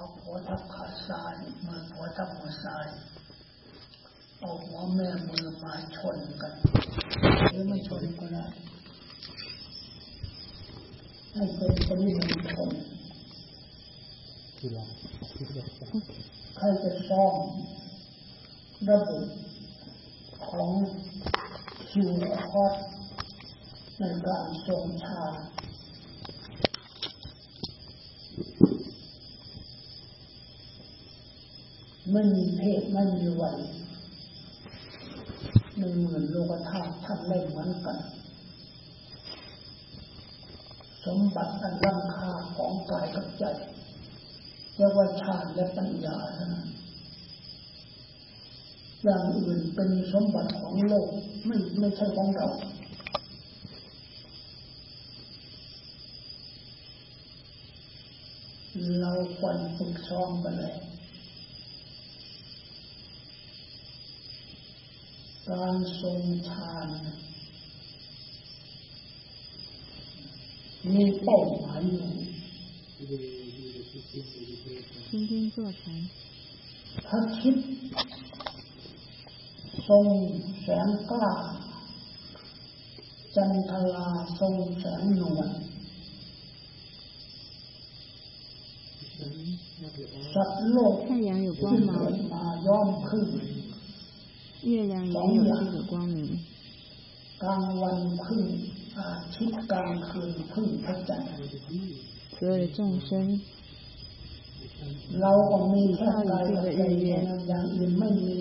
เอาหัวทับขาซ้ายมือหัวทับหัวซ้ายเอาหัวแม่มือมาชนกันหรือไม่ชนก็ได้ให้เป็นปริมณฑลใครจะซ่อมระบบของคิวคอร์ดในการทรงชาติ ไม่มีเพศไม่มีวัยไม่เหมือนโลกธาตุท่านเล่นเหมือนกัน สมบัติอันล้ำค่าของกายกับใจเรียกว่าฌานและปัญญาเท่านั้นอย่างอื่นเป็นสมบัติของโลกไม่ไม่ใช่ของเราเราควรฝึกซ้อมกันเลย การทรงทานมีเป้าหมายอยู่ถ้าคิดทรงแสงกล้า จันทลาทรงแสงหนวลสัตว์โลกที่เกิมาย่อมขึ้น 月亮也有这个光明。 กลางวันพึ่งอาทิตย์กลางคืนพึ่งพระจันทร์ 所有的众生 เราก็มีแค่กายกับใจเท่านั้นอย่างอื่นไม่มี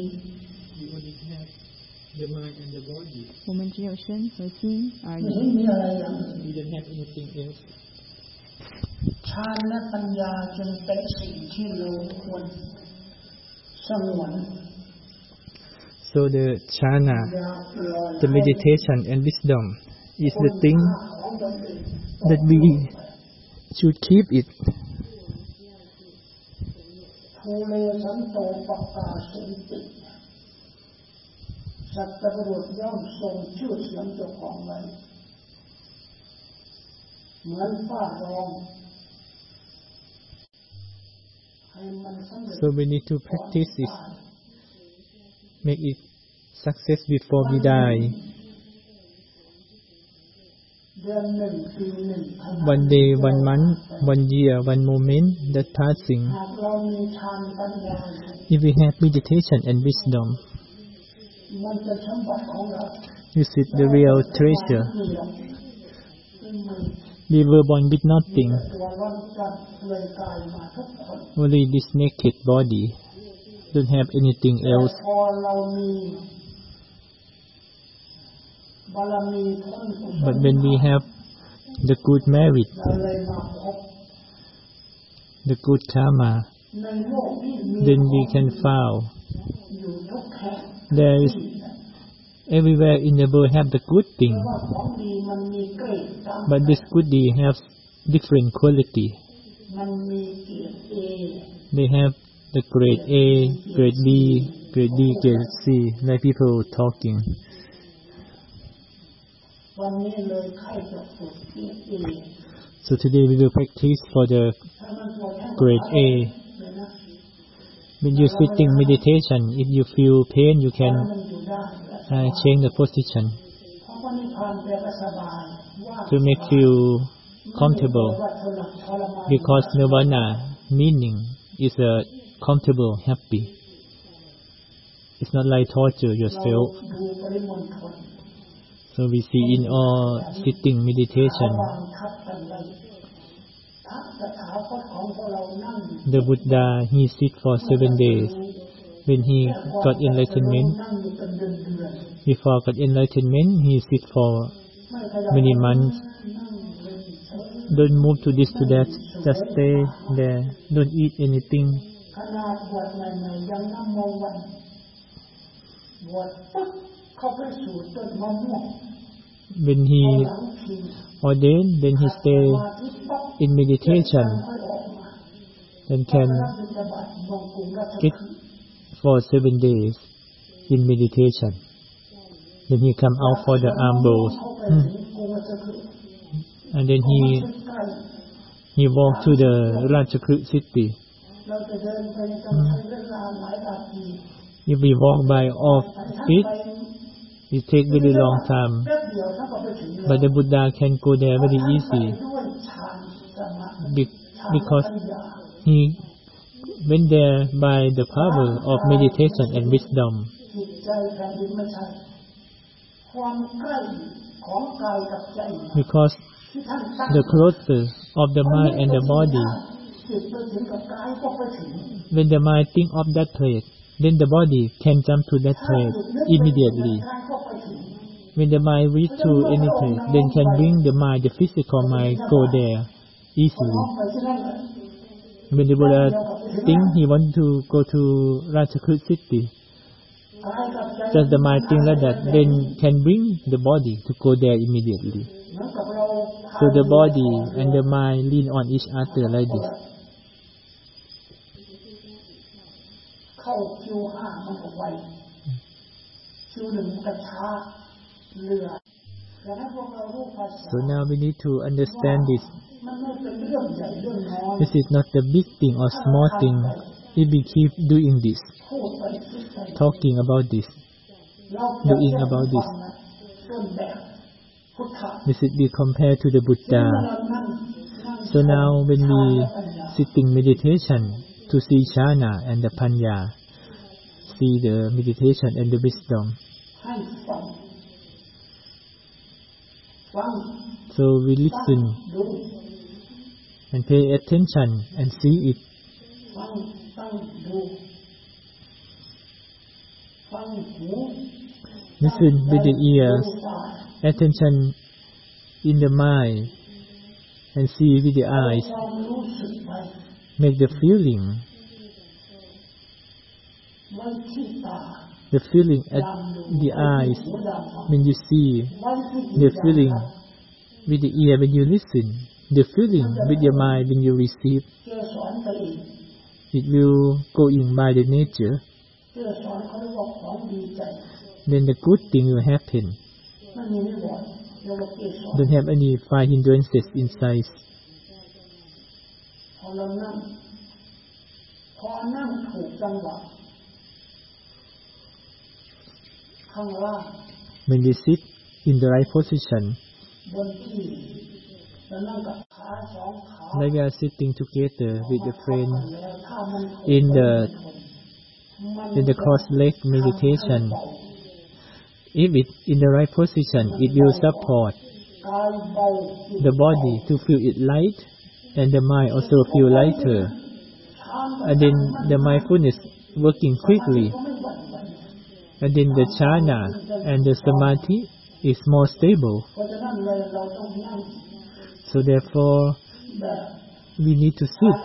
the mind and the body. 我们只有身和心而 ไม่ 已。 เห็นมีอะไรอย่างอื่น We don't have anything else. ฌานและปัญญาจึงเป็นสิ่งที่เราควรสงวน So the jhana, the meditation and wisdom is the thing that we should keep it. So we need to practice this. Make it success before we die. One day, one month, one year, one moment that passing. If we have meditation and wisdom, this is the real treasure. We were born with nothing, only this naked body don't have anything else. But when we have the good merit, the good karma, then we can found there is everywhere in the world have the good thing, but this good thing has different quality. They have the grade A, grade B, grade D, grade C, like people talking. So today we will practice for the grade A. When you sitting meditation, if you feel pain, you can uh, change the position to make you comfortable because nirvana meaning is a comfortable, happy. It's not like torture yourself. So we see in all sitting meditation, the Buddha, he sit for seven days. When he got enlightenment, before got enlightenment, he sit for many months. Don't move to this to that. Just stay there. Don't eat anything. ขนาดบวชใหม่ๆยังนั่งมองวันบวชปึ๊บเข้าไปสู่ต้นมะม่วง When เอา he หลังพิง ordained, then he stay มาที่ป๊อก in meditation, ค่อยออกมา then can รับบิณฑบาตมองกรุงราช get คฤห์ for seven days in meditation. Then he come out for the arm bowls. เข้าไป Hmm. ถึงกรุงราชคฤห์ And then he ใกล้ he walked to the Ratchakrut city. ๆ เราจะเดินไปต้องใช้เวลาหลายนาที If we walk by off ท่าน feet, ไป it take very long time. แป๊บเดียวท่านก็ไปถึงแล้ว But the Buddha can go there very easy ด้วยฌานสมาธิ be- ฌาน because ปัญญา he went there by the power of meditation and wisdom. จิตใจแผ่นดินไม่ใช่ ความใกล้ของกายกับใจ Because ที่ท่านตั้ง the closer of the mind and the body, when the mind think of that place, then the body can jump to that place immediately. When the mind reach to any place, then can bring the mind, the physical mind, go there easily. When the Buddha think he want to go to Ratchakut city, just the mind think like that, then can bring the body to go there immediately. So the body and the mind lean on each other like this. เข้าคิวห้ามันก็ไวคิวหนึ่งมันก็ช้าเรือแต่ถ้าพวกเรารู้ภาษา So now we need to understand this. มันไม่เป็นเรื่องใหญ่เรื่องน้อย This is not the big thing or small thing. If we keep doing this, พูดไปคิดไป talking about this, เรา doing about this ต้นแบบพุทธะ this is be compared to the ที่ Buddha. เมื่อเรานั่งนั่ง So now when we sitting meditation to see jhana and the panya, see the meditation and the wisdom. So we listen and pay attention and see it. Listen with the ears, attention in the mind, and see with the eyes make the feeling the feeling at the eyes when you see the feeling with the ear when you listen the feeling with your mind when you receive it will go in by the nature. Then the good thing will happen. Don't have any five hindrances inside พอเรานั่งพอนั่งถูกจังหวะข้างล่าง When we sit in the right position, บนที่แล้วนั่งกับขาสองขา like we are sitting together with a friend แล้วถ้ามัน in the มัน in the cross leg meditation. If it in the right position, it will support กายเบาจิต the body to feel it light, and the mind also feel lighter. And then the mindfulness working quickly. And then the jhana and the samadhi is more stable. So therefore, we need to sit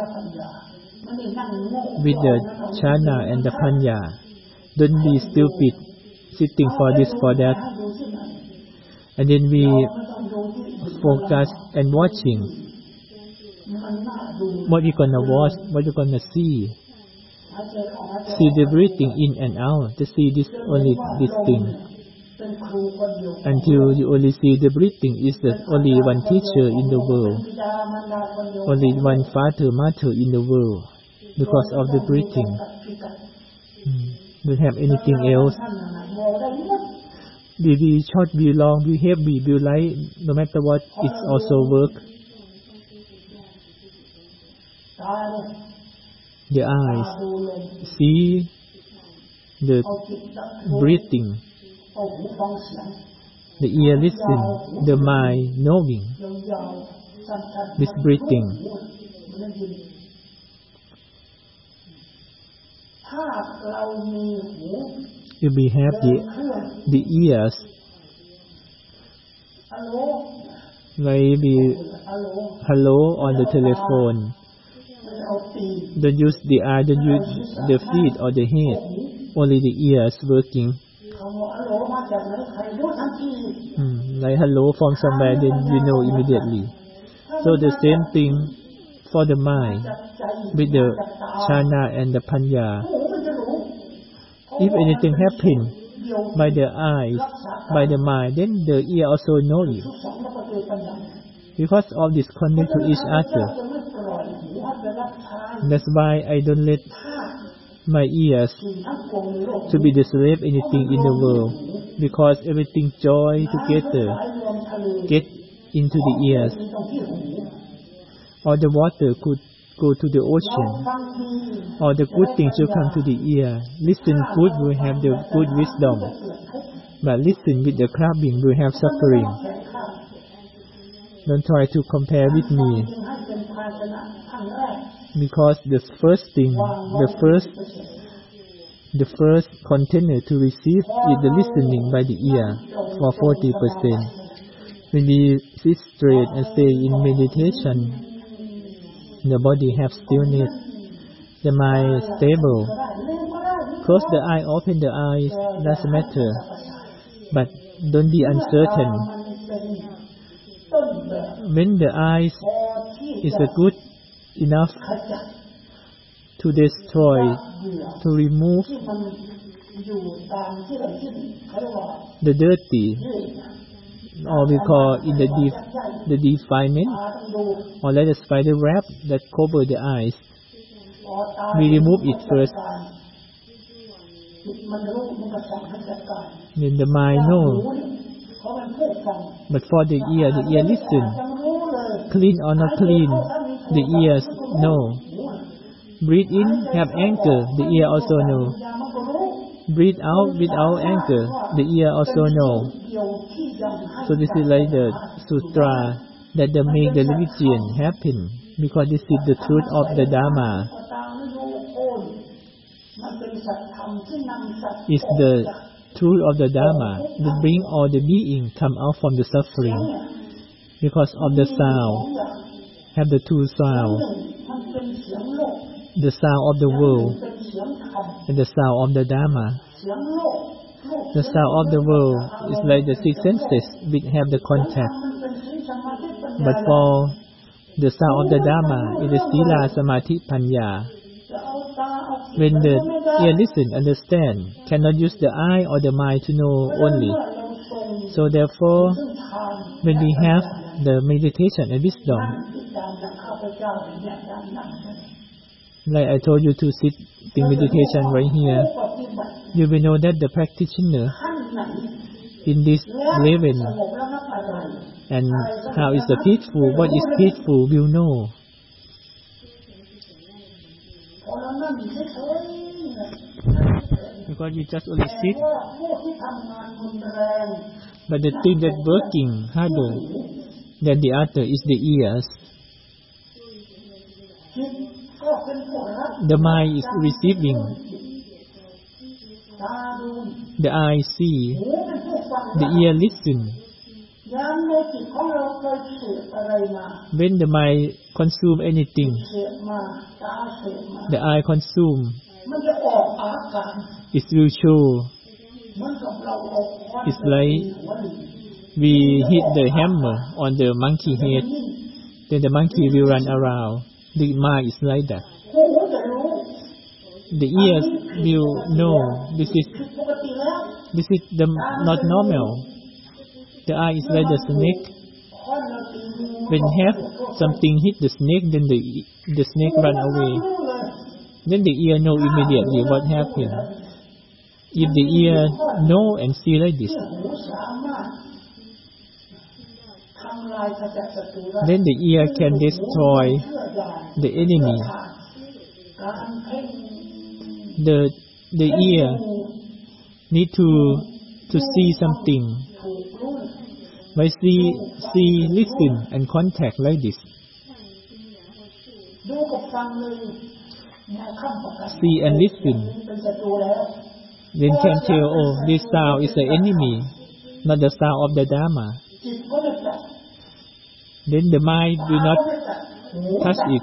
with the jhana and the panya. Don't be stupid sitting for this, for that. And then we focus and watching what you gonna watch? What you gonna see? See the breathing in and out. Just see this only this thing. Until you only see the breathing is the only one teacher in the world, only one father, mother in the world, because of the breathing. We Don't have anything else. We be short, be long, be heavy, be light, no matter what, it's also work the eyes. see the breathing, the ear listen, the mind knowing, this breathing. If we have the, the ears, maybe hello? on the telephone, the use the eye, the use the feet or the head, only the ear is working. Hmm, like hello from somewhere, then you know immediately. So the same thing for the mind with the jhana and the panya. If anything happens by the eyes, by the mind, then the ear also knows it. Because all this connect to each other. That's why I don't let my ears to be deceived anything in the world because everything joy together get into the ears or the water could go to the ocean or the good things will come to the ear. Listen good will have the good wisdom but listen with the clubbing will have suffering. Don't try to compare with me. Because the first thing, the first the first container to receive is the listening by the ear for 40%. When we sit straight and stay in meditation, the body has stillness, the mind stable. Close the eye, open the eyes, doesn't matter. But don't be uncertain. When the eyes is a good enough to destroy, to remove the dirty, or we call in the def the defilement, or let the spider wrap that cover the eyes. We remove it first. Then the mind knows but for the ear, the ear listen. Clean or not clean, the ears know. Breathe in, have anger, the ear also know. Breathe out without anger, the ear also know. So this is like the sutra that they make the religion happen because this is the truth of the Dharma. It's the truth of the Dharma would bring all the beings come out from the suffering because of the sound. Have the two sounds. The sound of the world and the sound of the Dharma. The sound of the world is like the six senses which have the contact. But for the sound of the Dharma, it is Sila Samadhi Panya. When the yeah, listen, understand, cannot use the eye or the mind to know only. So therefore, when we have the meditation and wisdom, like I told you to sit in meditation right here, you will know that the practitioner in this living and how is the peaceful, what is peaceful, will know because you just only sit. But the thing that working harder than the other is the ears. The mind is receiving. The eye see. The ear listen. When the mind consume anything, the eye consume it's show. It's like we hit the hammer on the monkey head, then the monkey will run around. The mind is like that. The ears will know this is this is the not normal. The eye is like the snake. When have something hit the snake, then the the snake run away. Then the ear know immediately what happened. If the ear know and see like this, then the ear can destroy the enemy. The the ear need to to see something. By see see listen and contact like this see and listen, then can tell, oh, this sound is the enemy, not the sound of the Dharma. Then the mind will not touch it.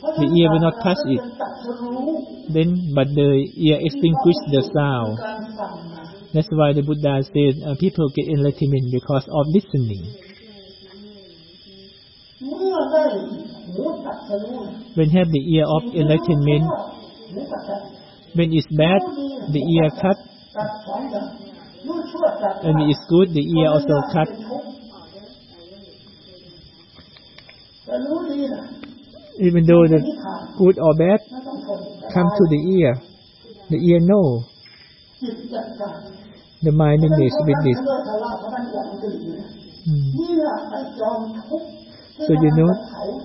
The ear will not touch it. Then, but the ear extinguishes the sound. That's why the Buddha said uh, people get enlightenment because of listening. When have the ear of enlightenment? When it's bad, the ear cut. When it's good, the ear also cut. Even though the good or bad come to the ear, the ear know. The mind is with this. Hmm. So you know,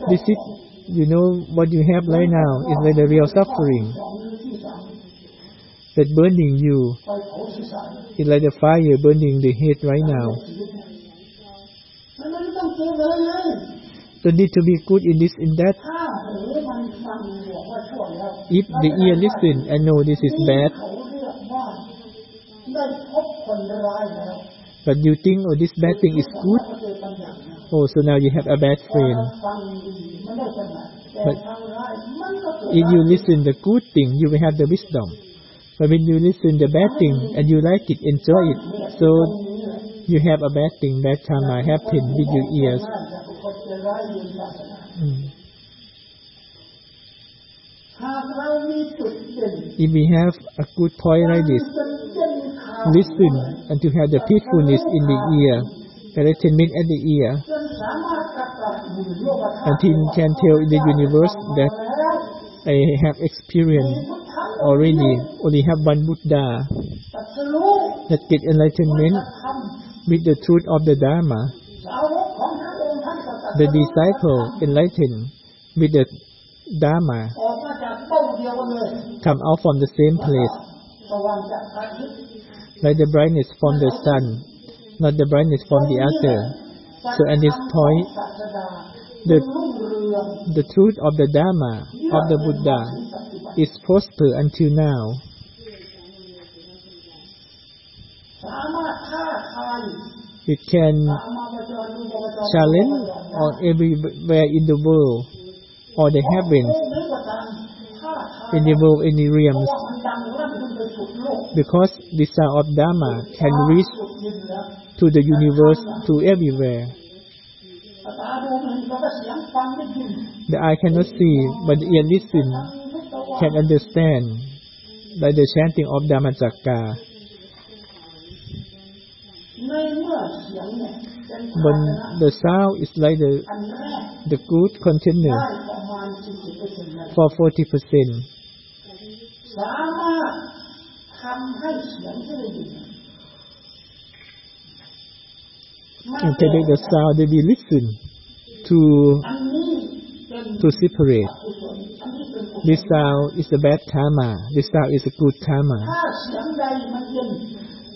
this is, you know, what you have right now is like the real suffering that burning you. It's like the fire burning the head right now. Don't need to be good in this, in that. If the ear listen and know this is bad, but you think, oh, this bad thing is good, Oh, so now you have a bad friend. But if you listen the good thing, you will have the wisdom. But when you listen the bad thing and you like it, enjoy it, so you have a bad thing, bad karma happen with your ears. Mm. If we have a good point like this, listen and to have the peacefulness in the ear, directed mid at the ear, ah. and you can tell the universe that I have experienced already, only have one Buddha. That get enlightenment with the truth of the Dharma. The disciple enlightened with the Dharma come out from the same place, like the brightness from the sun not the brightness from the actor. So at this point, the, the truth of the Dharma of the Buddha is prosper until now. It can challenge on everywhere in the world or the heavens, in the world, in the realms, because the sound of Dharma can reach to the universe, to everywhere. The eye cannot see, but the ear listen, can understand by the chanting of Dhammajakka. When the sound is like the, the good container for 40%. And Quebec, the South, they will listen to to separate. This sound is a bad karma. This sound is a good karma.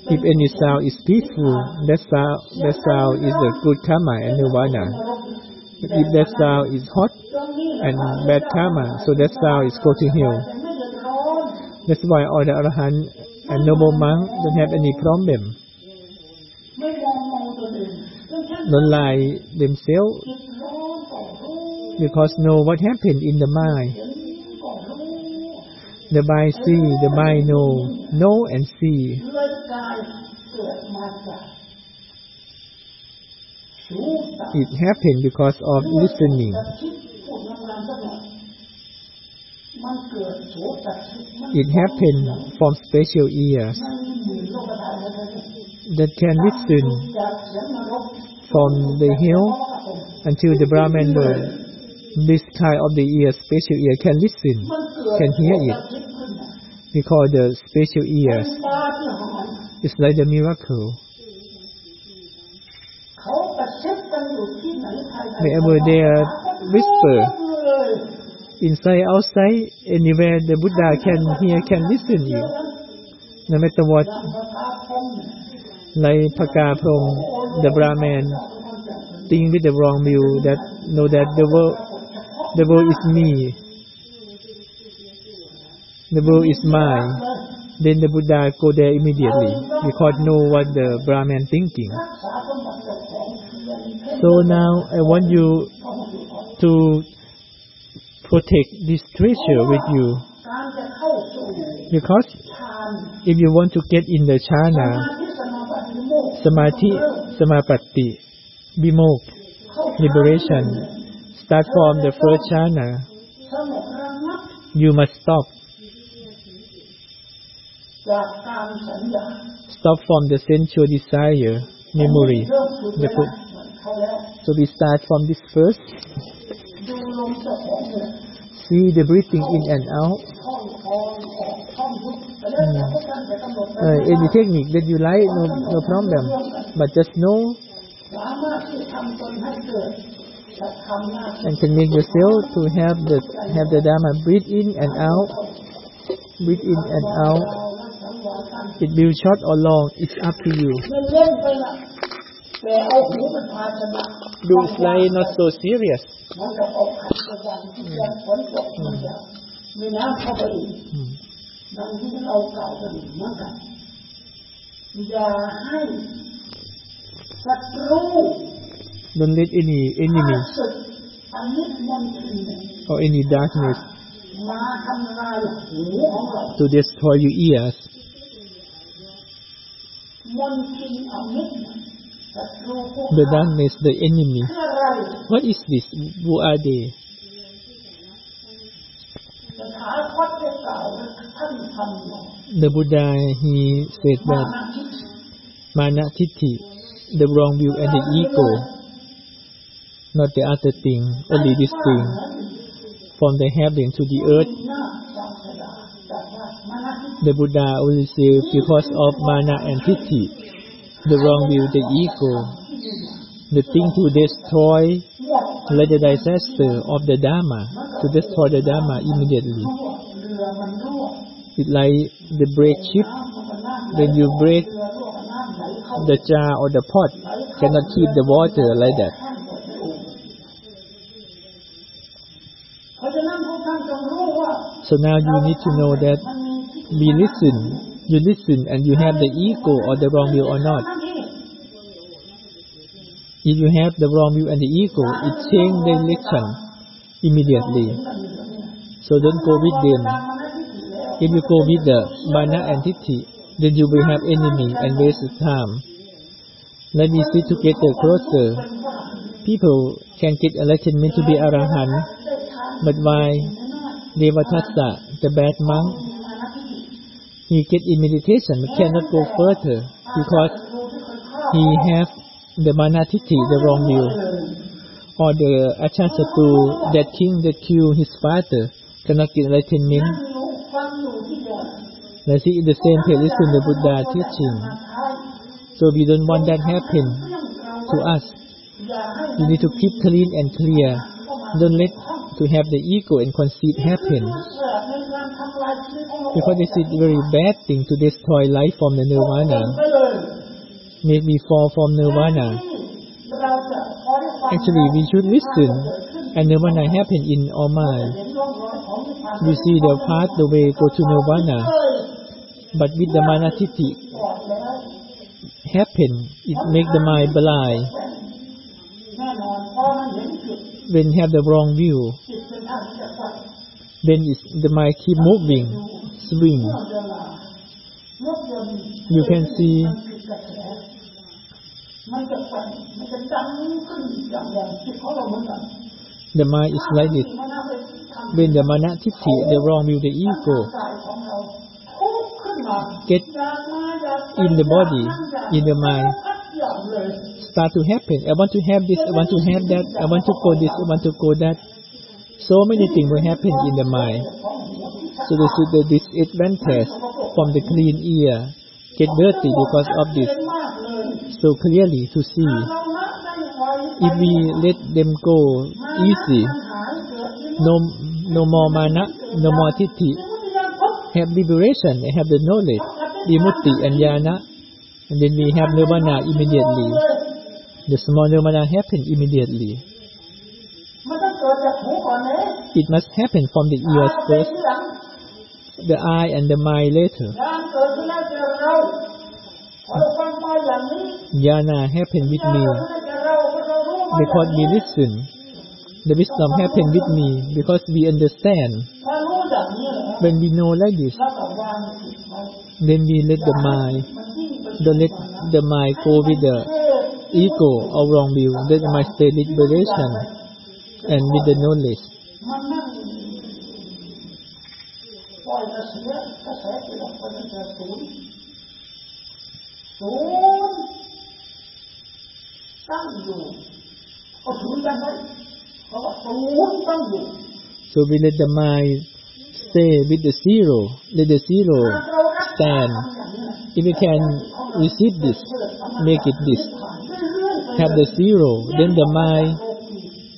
If any sound is peaceful, that sound that sound is a good karma and nirvana. If that sound is hot and bad karma, so that sound is going to hell. That's why all the arahant and noble monks don't have any problem not lie themselves because know what happened in the mind. The mind see, the mind know, know and see. It happened because of listening. It happened from special ears that can listen from the hill until the Brahman world. This kind of the ear, special ear, can listen, can hear it. We call the special ears. It's like a miracle. Wherever they are whisper, inside, outside, anywhere the Buddha can hear, can listen you. No matter what like Pakaprong, the Brahman, think with the wrong view that know that the world, the world is me, the world is mine. Then the Buddha go there immediately because know what the Brahman thinking. So now I want you to protect this treasure with you. Because if you want to get in the jhana, Samadhi, Samapatti, Vimok, liberation, start from the first jhana. You must stop. Stop from the sensual desire, memory. So we start from this first see the breathing in and out. Mm. Uh, any technique that you like, no, no problem. But just know and can make yourself to have the have the Dharma breathe in and out, breathe in and out. It will short or long, it's up to you. Looks like not so serious. Mm. ดังที่เรากล่าวกันเหมือนกันอย่าให้ศัตรู Don't let any enemy or any darkness to destroy your ears. The darkness, the enemy. What is this? Who are they? The Buddha, he said that Manatiti, the wrong view and the ego, not the other thing, only this thing, from the heaven to the earth, the Buddha will receive because of mana and titi the wrong view, the ego, the thing to destroy like the disaster of the Dharma, to destroy the Dharma immediately. It's like the break chip. When you break the jar or the pot, cannot keep the water like that. So now you need to know that we listen, you listen and you have the ego or the wrong view or not. If you have the wrong view and the ego, it changes the election immediately. So don't go with them. If you go with the minor entity, then you will have enemy and waste time. Let me see together closer. People can get enlightenment to be arahant, but why Devadatta, the bad monk, he get in meditation but cannot go further because he have the manatiti, the wrong view, or the achasatru that king that killed his father cannot get enlightenment. That is in the same place in the Buddha teaching. So we don't want that happen to us. You need to keep clean and clear. Don't let to have the ego and conceit happen. Because this is a very bad thing to destroy life from the nirvana made me fall from nirvana. Actually, we should listen, and nirvana happen in our mind. We see the path, the way go to nirvana, but with the manatiti happen, it make the mind blind. When have the wrong view, then the mind keep moving, swing. You can see the mind is like this. When the manatiti, the wrong view, the ego get in the body, in the mind, start to happen. I want to have this, I want to have that, I want to go this, I want to go that. So many things will happen in the mind. So this is the disadvantage from the clean ear get dirty because of this so clearly to see. If we let them go easy, no, no more mana, no more titi, have liberation have the knowledge, vimutti and jnana, and then we have nirvana immediately. The small nirvana happen immediately. It must happen from the ears first, the eye and the mind later. Jnana happened with me because we listen. The wisdom happened with me because we understand. When we know like this, then we let the mind, don't let the mind go with the ego or wrong view. Let the mind stay liberation and with the knowledge. Thank you ศูนย์ศูนย์ตั้งอยู่เอาศูนย์ตั้งไว้ เขาว่าศูนย์ต้องอยู่ So we let the mind stay with the zero. Let the zero หากเรารักษา stand. ทำอย่างนี้ If we can receive this, make it this, เรื่อยๆไป have the zero, then the mind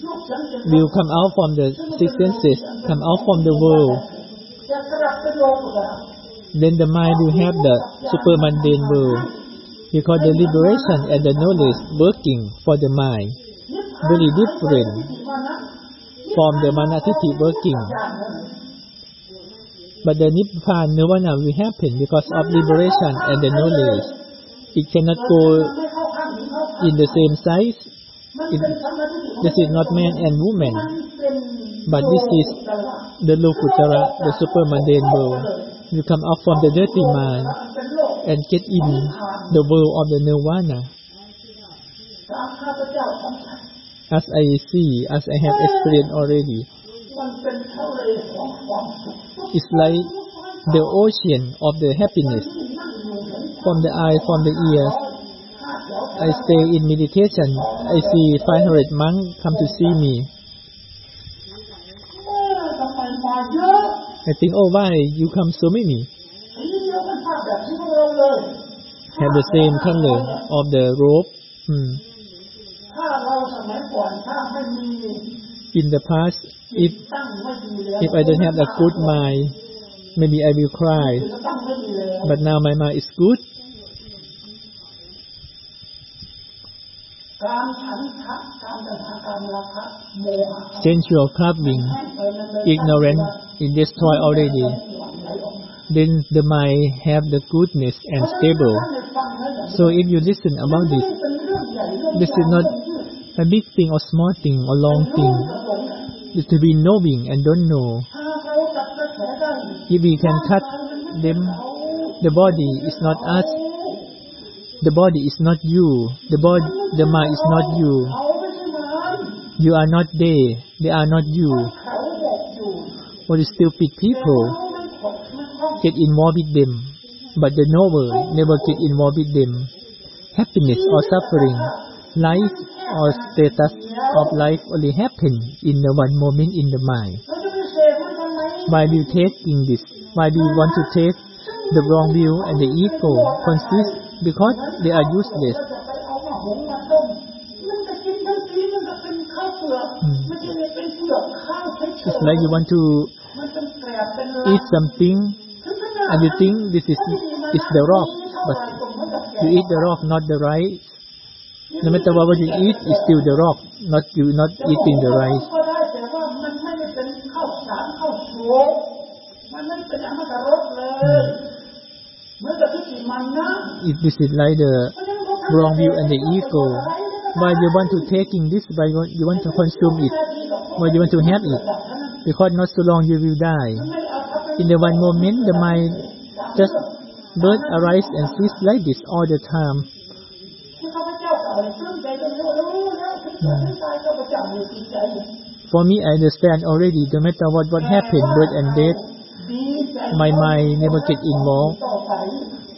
ลูกฉันจะ will come out from the six senses, come out from the world. จะกลับเป็นโลกุตระ Then the mind will have the super mundane world. because the liberation and the knowledge working for the mind very different from the manatiti working. But the Nirvana Nirvana will happen because of liberation and the knowledge. It cannot go in the same size. It, this is not man and woman, but this is the Lokuttara, the supermundane world. You come out from the dirty mind and get in the world of the nirvana. As I see, as I have explained already, it's like the ocean of the happiness from the eye, from the ears. I stay in meditation. I see 500 monks come to see me. I think, oh, why you come so many? have the same color of the rope. Hmm. In the past, if if I don't have a good mind, maybe I will cry. But now my mind is good. Sensual craving, ignorance, it destroyed already then the mind have the goodness and stable. So if you listen about this, this is not a big thing or small thing or long thing. It's to be knowing and don't know. If we can cut them, the body is not us. The body is not you. The body, the mind is not you. You are not they. They are not you. What is stupid people? get involved with them, but the knower never get involved with them. Happiness or suffering, life or status of life only happen in the one moment in the mind. Why do you in this? Why do you want to take the wrong view and the ego consist because they are useless. Hmm. It's like you want to eat something and you think this is is the rock, but you eat the rock, not the rice. No matter what you eat, it's still the rock, not you not eating the rice. Hmm. If this is like the wrong view and the ego, why you want to taking this, why you want to consume it, why you want to have it, because not so long you will die. In the one moment, the mind just birth, arise and cease like this all the time. Hmm. For me, I understand already, no matter what, what happened, birth and death, my mind never get involved.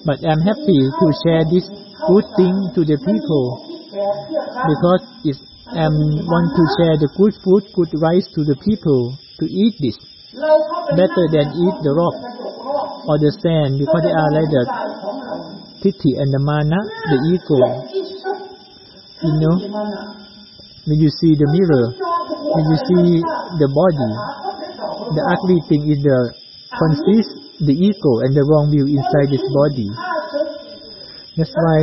But I'm happy to share this good thing to the people because I want to share the good food, good rice to the people to eat this better than eat the rock or the sand because they are like the titi and the mana, the ego. You know, when you see the mirror, when you see the body, the ugly thing is the consists the ego and the wrong view inside this body. That's why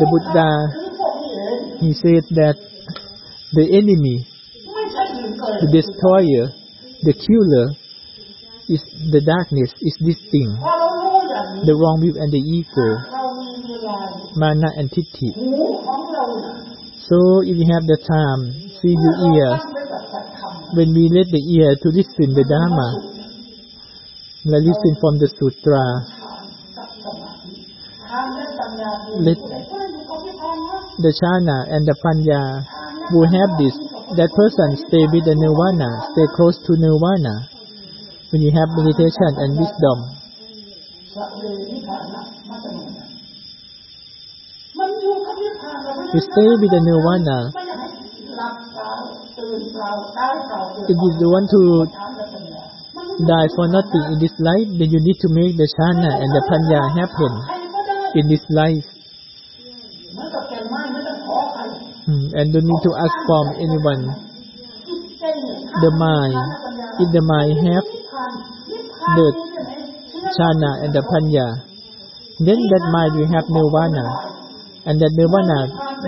the Buddha he said that the enemy, the destroyer, the killer is the darkness is this thing, the wrong view and the ego, mana and titi. So if you have the time, see your ears. When we let the ear to listen the Dharma, let listen from the Sutra. Let the Jhana and the Panya who have this, that person stay with the Nirvana, stay close to Nirvana when you have meditation and wisdom, you stay with the nirvana. If you want to die for nothing in this life, then you need to make the jhana and the panya happen in this life. Hmm, and don't need to ask from anyone. The mind, if the mind has the jhana and the panya, then that mind you have nirvana, and that nirvana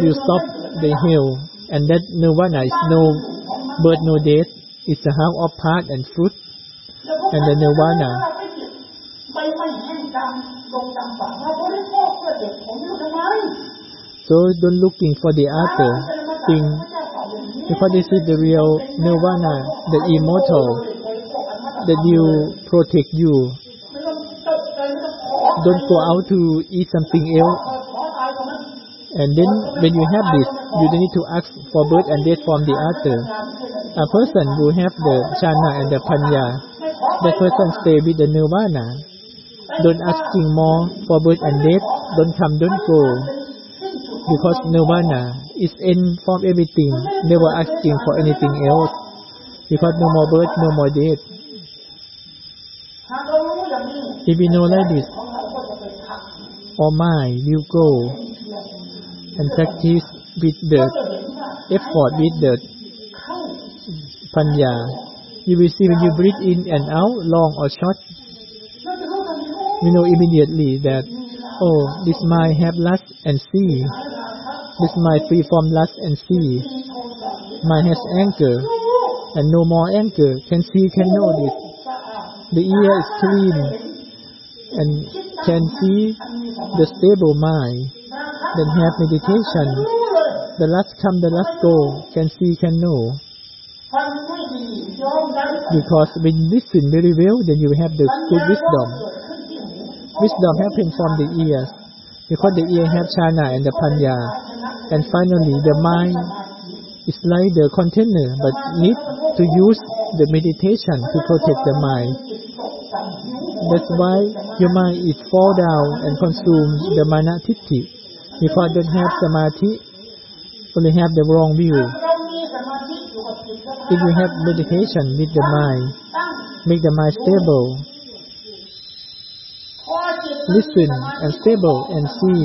you stop the hill, and that nirvana is no birth, no death, it's the half of part and fruit, and the nirvana. So don't looking for the other thing, because this is the real nirvana, the immortal that you protect you. Don't go out to eat something else. And then when you have this, you don't need to ask for birth and death from the other. A person who have the jhana and the panya, the person stay with the nirvana. Don't asking more for birth and death. Don't come, don't go because nirvana is end from everything, never asking for anything else. Because no more birth, no more death. If you know that this or oh mind you go and practice with the effort with the panya. You will see when you breathe in and out, long or short, you know immediately that, oh, this mind have lust and see. This mind free from lust and see. Mind has anger and no more anger. Can see, can know this. The ear is clean and can see the stable mind, then have meditation. The last come, the last go, can see, can know. Because when listen very well, then you have the good wisdom. Wisdom happens from the ears, because the ear have jhana and the panya. And finally, the mind is like the container, but need to use the meditation to protect the mind. That's why your mind is fall down and consume the manatiti. If I don't have samadhi, only have the wrong view. If you have meditation with the mind, make the mind stable. Listen and stable and see.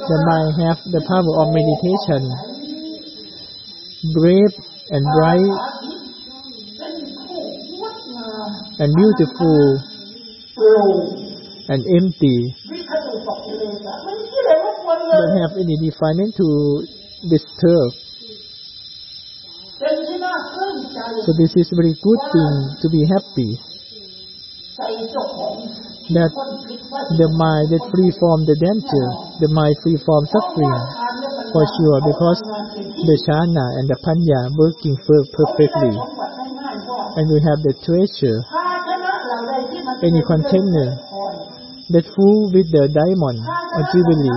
The mind have the power of meditation. Brave and bright and beautiful and empty. don't have any defilement to disturb. So this is very good thing to be happy. That the mind that free from the danger, the mind free from suffering, for sure, because the jhana and the panya working perfectly, and we have the treasure any container that full with the diamond or jewelry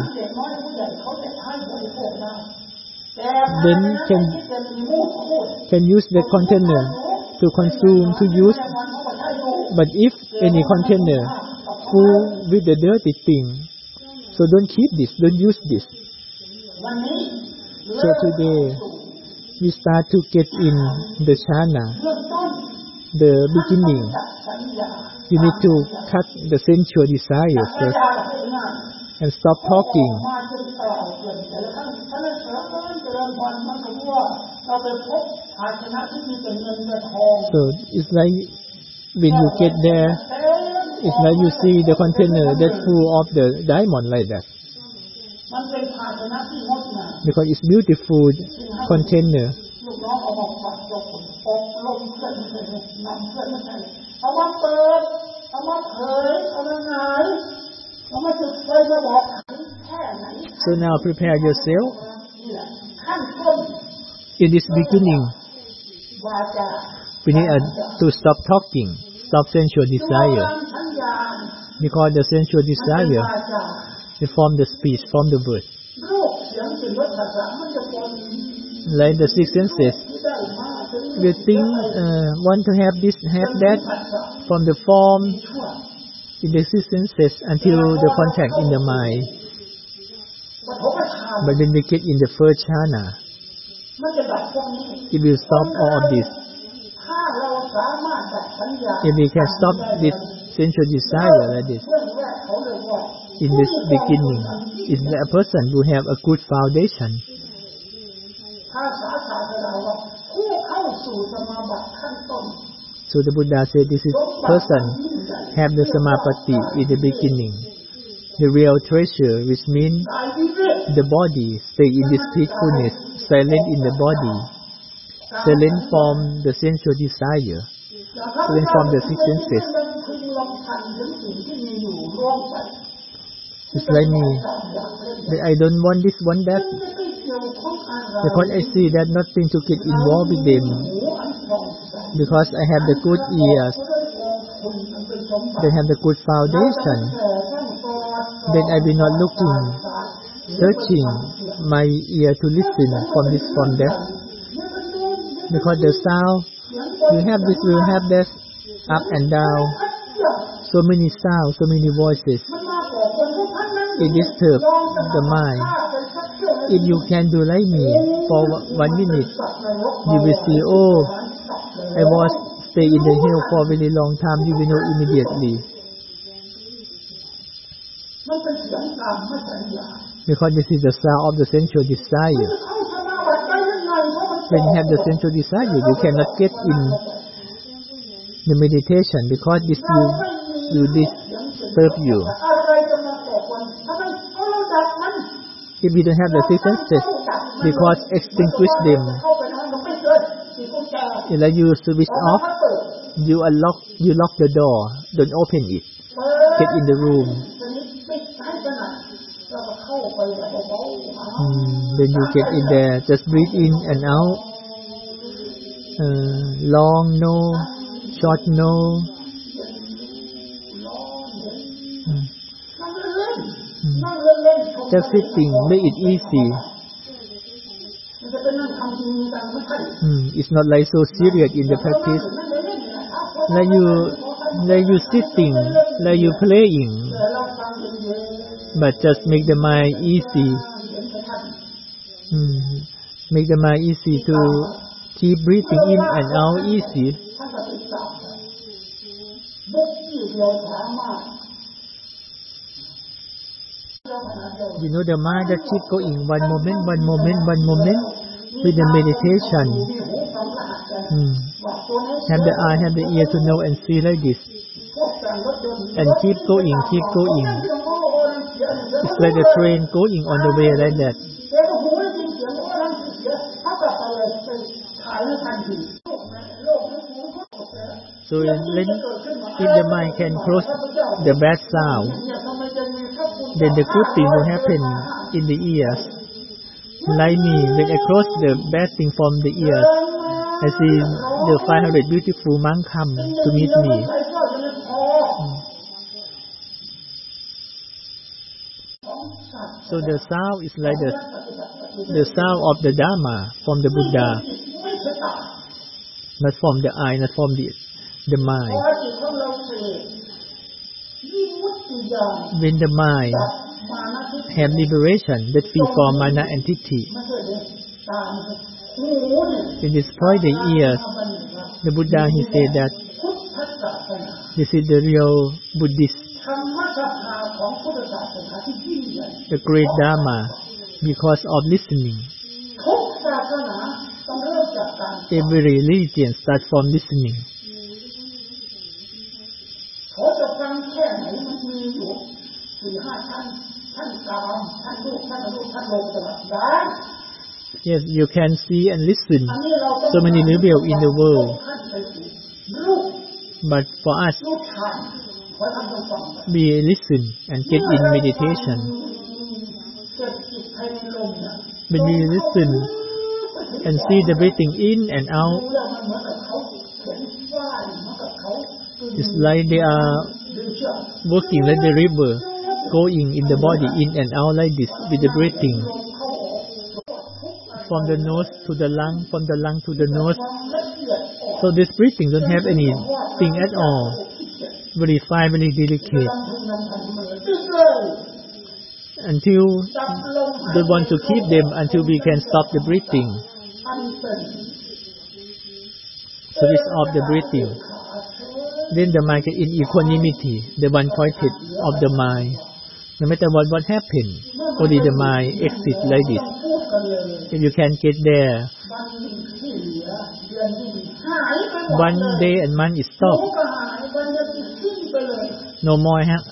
then can can use the container to consume to use but if any container full with the dirty thing so don't keep this don't use this so today we start to get in the jhana the beginning. You need to cut the sensual desires first and stop talking. So it's like when you get there, it's like you see the container that's full of the diamond like that. Because it's beautiful container อบรมเพื่อนไม่ใช่เลยนำเพื่อนไม่ใช่เลยเอามาเปิดเอามาเผยเอามาหงายเอามาจุดไฟมาบอกแค่ไหน So now prepare yourself นี่แหละขั้นต้น in this beginning. วาจา We need uh, to stop talking, stop sensual ดู desire ความสัญญา because the sensual มันเป็น desire วาจา is from the speech, from the word. รูปเสียงสิ่งรสภาษามันจะปน Like the six senses, The think, uh, want to have this, have that from the form in the existences until the contact in the mind. But when we get in the first jhana, it will stop all of this. If we can stop this sensual desire like this, in this beginning, is a person who have a good foundation. So the Buddha said, this is person have the samapatti in the beginning. The real treasure, which means the body stay in this peacefulness, silent in the body, silent from the sensual desire, silent from the six senses. It's like me, I don't want this, want that. Because I see that nothing to get involved with them. Because I have the good ears. They have the good foundation. Then I will not looking, searching my ear to listen from this from that. Because the sound, you have this, you have that, up and down. So many sounds, so many voices. It disturbs the mind. If you can do like me for one minute, you will see, oh, I was stay in the hill for a very long time, you will know immediately. Because this is the sound of the sensual desire. When you have the sensual desire, you cannot get in the meditation because this will, will disturb you. if we don't have the sequences because extinguish them. And then you switch off, you unlock, you lock the door, don't open it. Get in the room. Mm, then you get in there, just breathe in and out. Uh, long no, short no. everything, make it easy. Mm, it's not like so serious in the practice. Like you, like you sitting, like you playing, but just make the mind easy. Mm, make the mind easy to keep breathing in and out easy. You know, the mind that keep going one moment, one moment, one moment with the meditation. Hmm. Have the eye, have the ear to know and see like this. And keep going, keep going. It's like a train going on the way like that. So when, if the mind can close the bad sound, then the good thing will happen in the ears. Like me, when I cross the bad thing from the ears, I see the 500 beautiful man, come to meet me. So the sound is like the, the sound of the Dharma from the Buddha, not from the eye, not from the, the mind when the mind have liberation that free from mana entity. In destroy the ears, the Buddha he said that this is the real Buddhist, the great Dharma, because of listening. Every religion starts from listening. สี่ห้าท่านท่านกามท่านลูกท่านลูกท่านลงตลอดได้ Yes, you can see and listen อันนี้เราต้อง so many level in the world, ท่านไปสู่ลูก but for us, ลูกชายขอท่านต้องฟัง we listen and get in meditation. เจ็บจิตภายในลมเนี่ย When we listen and see the breathing in and out, รู้แล้วมันเหมือนกับเขาเขียนฝ้ายเหมือนกับเขาดึง it's like they are ดึงเชือก working like the river, going in the body in and out like this with the breathing. From the nose to the lung, from the lung to the nose. So this breathing don't have anything at all. Very fine, very delicate. Until we want to keep them until we can stop the breathing. Service of the breathing then the mind is in equanimity, the one pointed of the mind no matter what what happened, only the mind exit like this. If you can get there, one day and month is stopped. No more ha-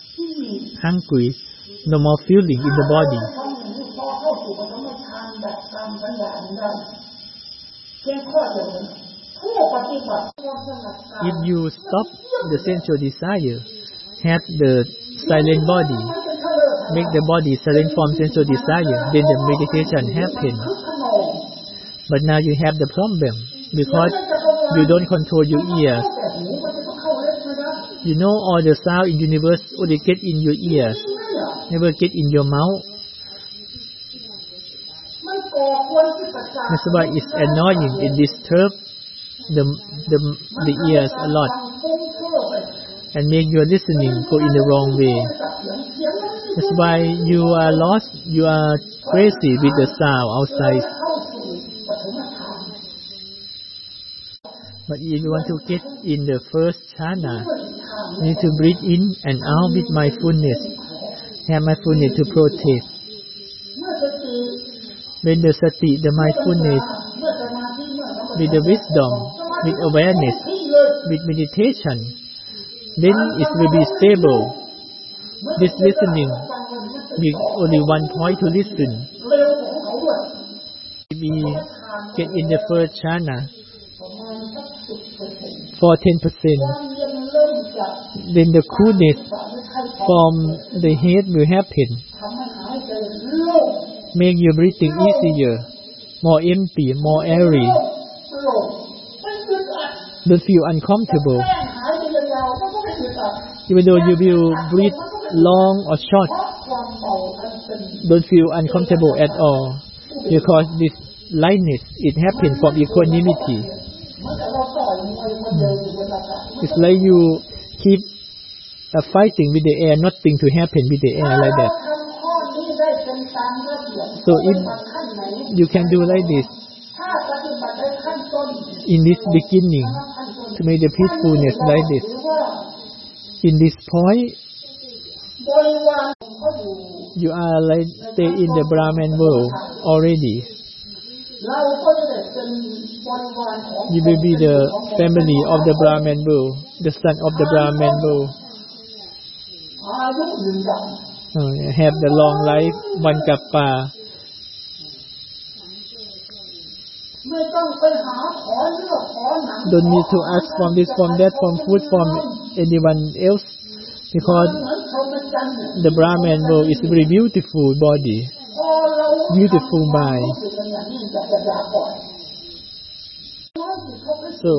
hungry, no more feeling in the body. If you stop the sensual desire, have the silent body, make the body selling from sensual desire, then the meditation happens. But now you have the problem because you don't control your ears. You know all the sound in universe only get in your ears, never get in your mouth. That's why it's annoying, it disturbs the, the, the ears a lot and make your listening go in the wrong way. That's why you are lost, you are crazy with the sound outside. But if you want to get in the first jhana, you need to breathe in and out with mindfulness. Have mindfulness to protest. With the sati, the mindfulness, with the wisdom, with awareness, with meditation, then it will be stable. This listening be only one point to listen. We get in the first jhana for 10%. Then the coolness from the head will happen. Make your breathing easier, more empty, more airy. Don't feel uncomfortable even though you will breathe long or short, don't feel uncomfortable at all because this lightness it happens from equanimity. Hmm. It's like you keep uh, fighting with the air, nothing to happen with the air like that. So if you can do like this in this beginning to make the peacefulness like this in this point, you are like stay in the Brahman world already. You will be the family of the Brahman world, the son of the Brahman world. Uh, have the long life, one kappa. Don't need to ask from this, from that, from food, from anyone else, because the Brahman world is very beautiful body, beautiful mind. So,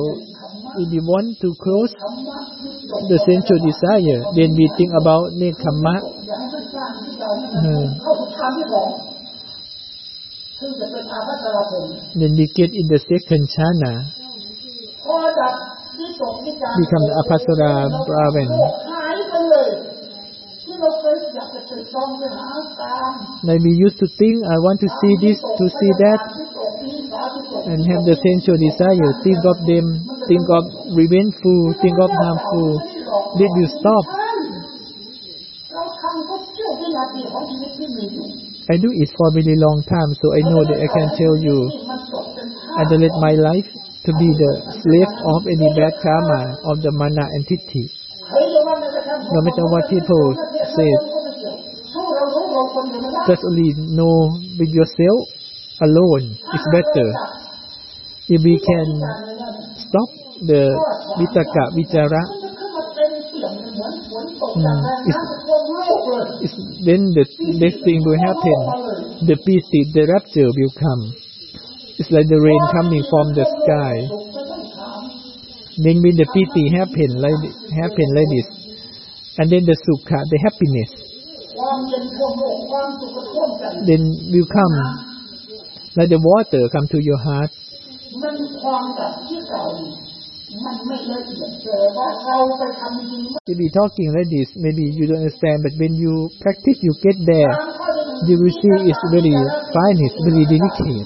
if we want to close the sensual desire, then we think about Nekkhamma. Hmm. Then we get in the second jhana, become the Abhassara Brahman. Like we used to think, I want to see this, to see that, and have the sensual desire, think of them, think of revengeful, think of harmful. Did you stop? I do it for a really long time, so I know that I can tell you I don't let my life to be the slave of any bad karma of the mana entity. No matter what people say, just only know with yourself alone is better. If we can stop the vitakka, vicara, it's, it's when the best thing will happen, the peace, the rapture will come. It's like the rain coming from the sky. Then when the piti happen like happen like this, and then the sukha, the happiness, then will come like the water come to your heart. You be talking like this, maybe you don't understand, but when you practice, you get there, you will see it's very fine, it's very delicate.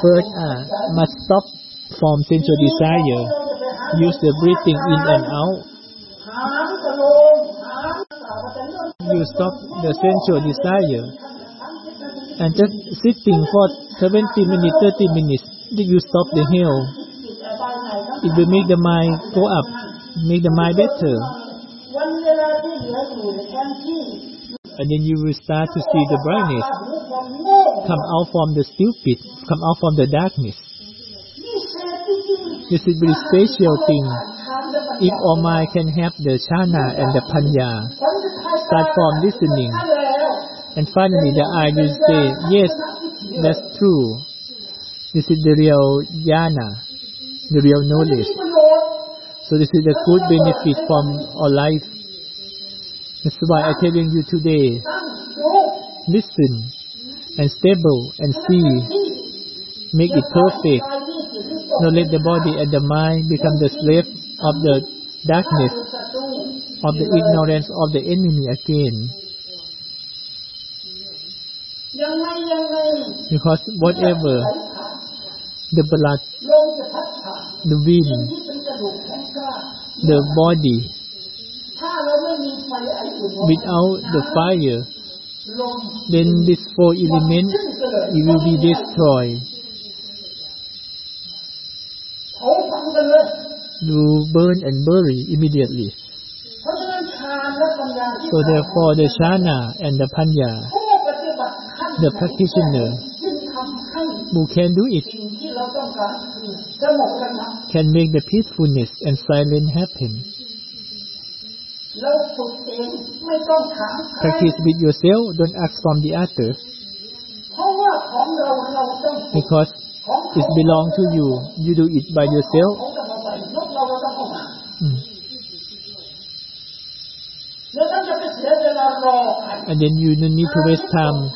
First, uh, must stop from sensual desire, use the breathing in and out. You stop the sensual desire and just sitting for 70 minutes, 30 minutes did you stop the hill? It will make the mind go up, make the mind better. And then you will start to see the brightness come out from the stupid, come out from the darkness. This is very special thing. If all mind can have the jhana and the panya, start from listening. And finally the eye will say, yes, that's true. This is the real jnana, the real knowledge. So this is the good benefit from our life. That's why I'm telling you today, listen and stable and see. Make it perfect. Not let the body and the mind become the slave of the darkness, of the ignorance of the enemy again. Because whatever the blood, the wind, the body. Without the fire, then these four elements it will be destroyed. You burn and bury immediately. So therefore, the jhana and the panya, the practitioner who can do it can make the peacefulness and silence happen. Practice with yourself, don't ask from the other. Because it belongs to you, you do it by yourself. Hmm. And then you don't need to waste time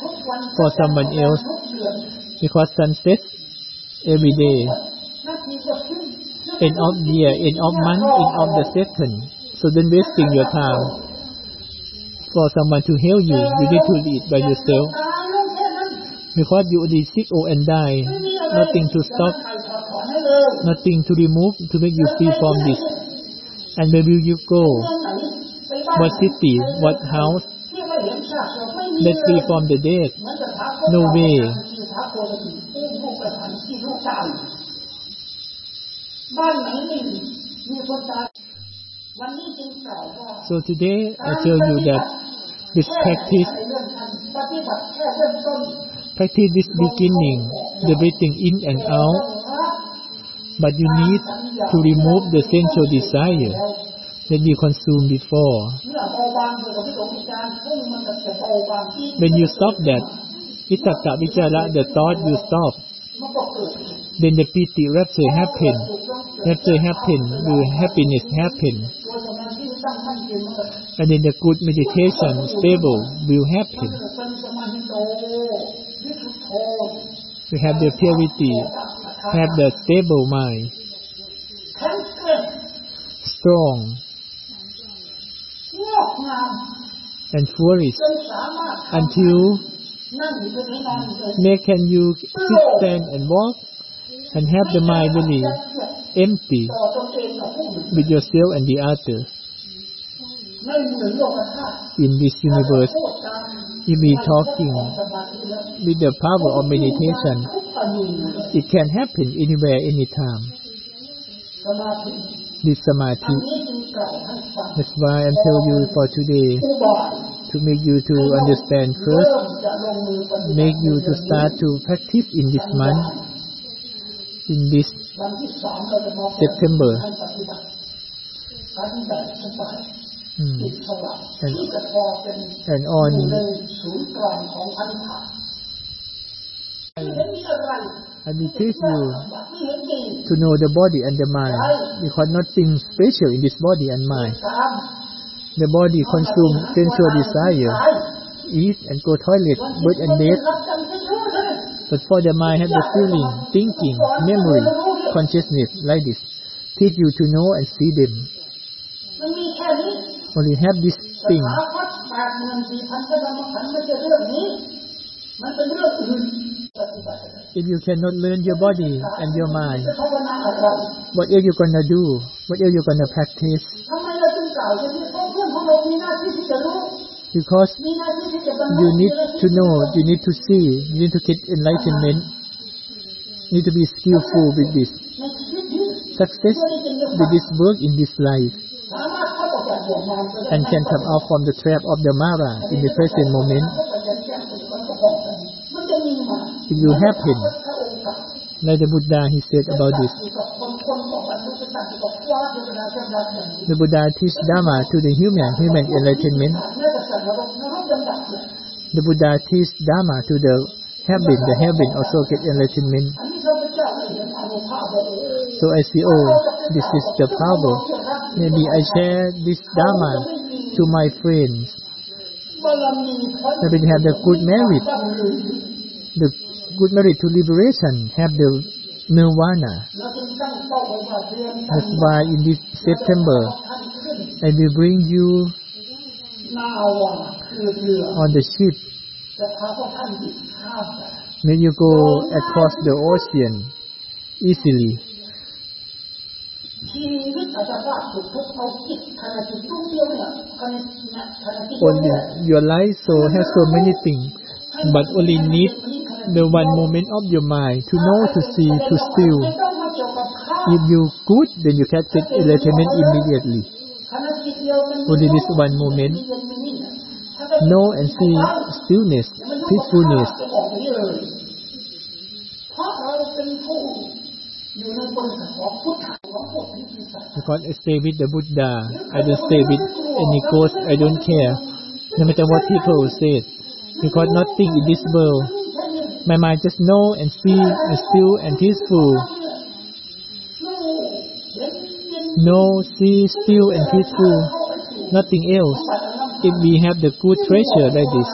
for someone else because sunset every day, end of year, end of month, end of the second. So then wasting your time for someone to heal you, you need to eat by yourself. Before you only sick or and die, nothing to stop, nothing to remove to make you free from this. And where will you go? What city? What house? Let's free from the dead. No way. ที่พระโคตรผู้ผู้ประหารที่ลูกตายบ้านไหนไม่มีมีคนตายวันนี้จึงกล่าวว่า So today I tell you that this practice, ในเรื่องการปฏิบัติแค่เริ่มต้น practice this beginning, the breathing in and out, but you need to remove the sensual desire that you consumed before. เมื่อเบาบางเกิดกับวิตกวิจารณ์พุ่งมันก็จะเบาบางที่ When you stop that, Itaka Vichara, the thought you stop, มันก็เกิด then the piti, rapture happen. happiness, happen, will happiness happen. And then the good meditation, stable, will happen. We have the purity, have the stable mind, strong, and flourish until May can you stand and walk and have the mind really empty with yourself and the other. In this universe, you be talking with the power of meditation. It can happen anywhere, anytime this samadhi. That's why I'm telling you for today, to make you to understand first, make you to start to practice in this month, in this September. Hmm. And, and on I teach you to know the body and the mind, because nothing special in this body and mind. The body consumes sensual desire, eat and go toilet, birth and death. But for the mind have the feeling, thinking, memory, consciousness like this. Teach you to know and see them. Only have this thing if you cannot learn your body and your mind, what are you going to do? What are you going to practice? Because you need to know, you need to see, you need to get enlightenment, you need to be skillful with this. Success with this work in this life and can come out from the trap of the Mara in the present moment. If you will happen. Like the Buddha, he said about this. The Buddha teaches Dharma to the human, human enlightenment. The Buddha teaches Dharma to the heaven, the heaven also get enlightenment. So I see, oh, this is the power. Maybe I share this Dharma to my friends. Maybe they have the good merit, the good merit to liberation have the nirvana. That's why in this September, I will bring you on the ship. May you go across the ocean easily. On your life so has so many things but only need the one moment of your mind to know, to see, to feel. If you good, then you can take enlightenment immediately. Only this one moment. Know and see stillness, peacefulness. Because I stay with the Buddha, I don't stay with any ghost, I don't care. No matter what people say, because nothing in this world. My mind just know and see and still and peaceful. Know, see, still and peaceful. Nothing else. If we have the good treasure like this,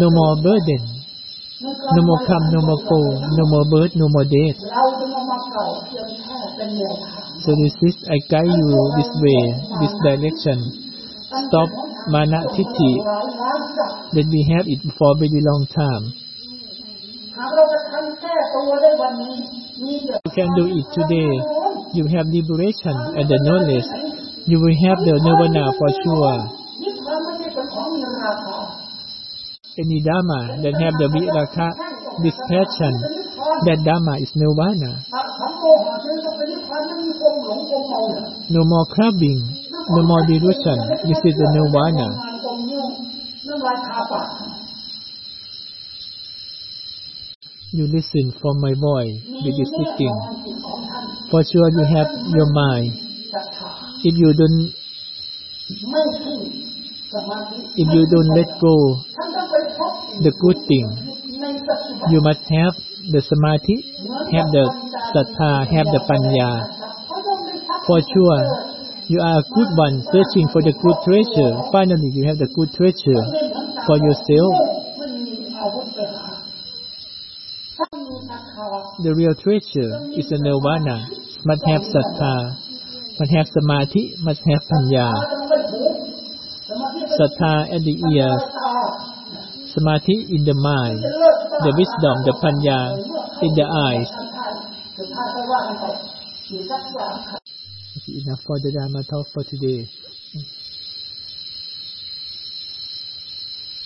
no more burden, no more come, no more go, no more birth, no more death. So this is, I guide you this way, this direction stop mana tithi that we have it for a very long time. You can do it today. You have liberation and the knowledge. You will have the nirvana for sure. Any dharma that have the viraga, dispassion, that dharma is nirvana. No more craving, no more delusion. This is the nirvana. You listen from my voice, it is speaking. For sure you have your mind. If you don't if you don't let go the good thing, you must have the samadhi, have the sattha, have the panya. For sure, you are a good one searching for the good treasure. Finally, you have the good treasure for yourself. The real treasure is the nirvana. Must have sattha, must have samadhi, must have panya. Sattha at the ears, samadhi in the mind, the wisdom, the panya in the eyes. Enough for the Dharma talk for today.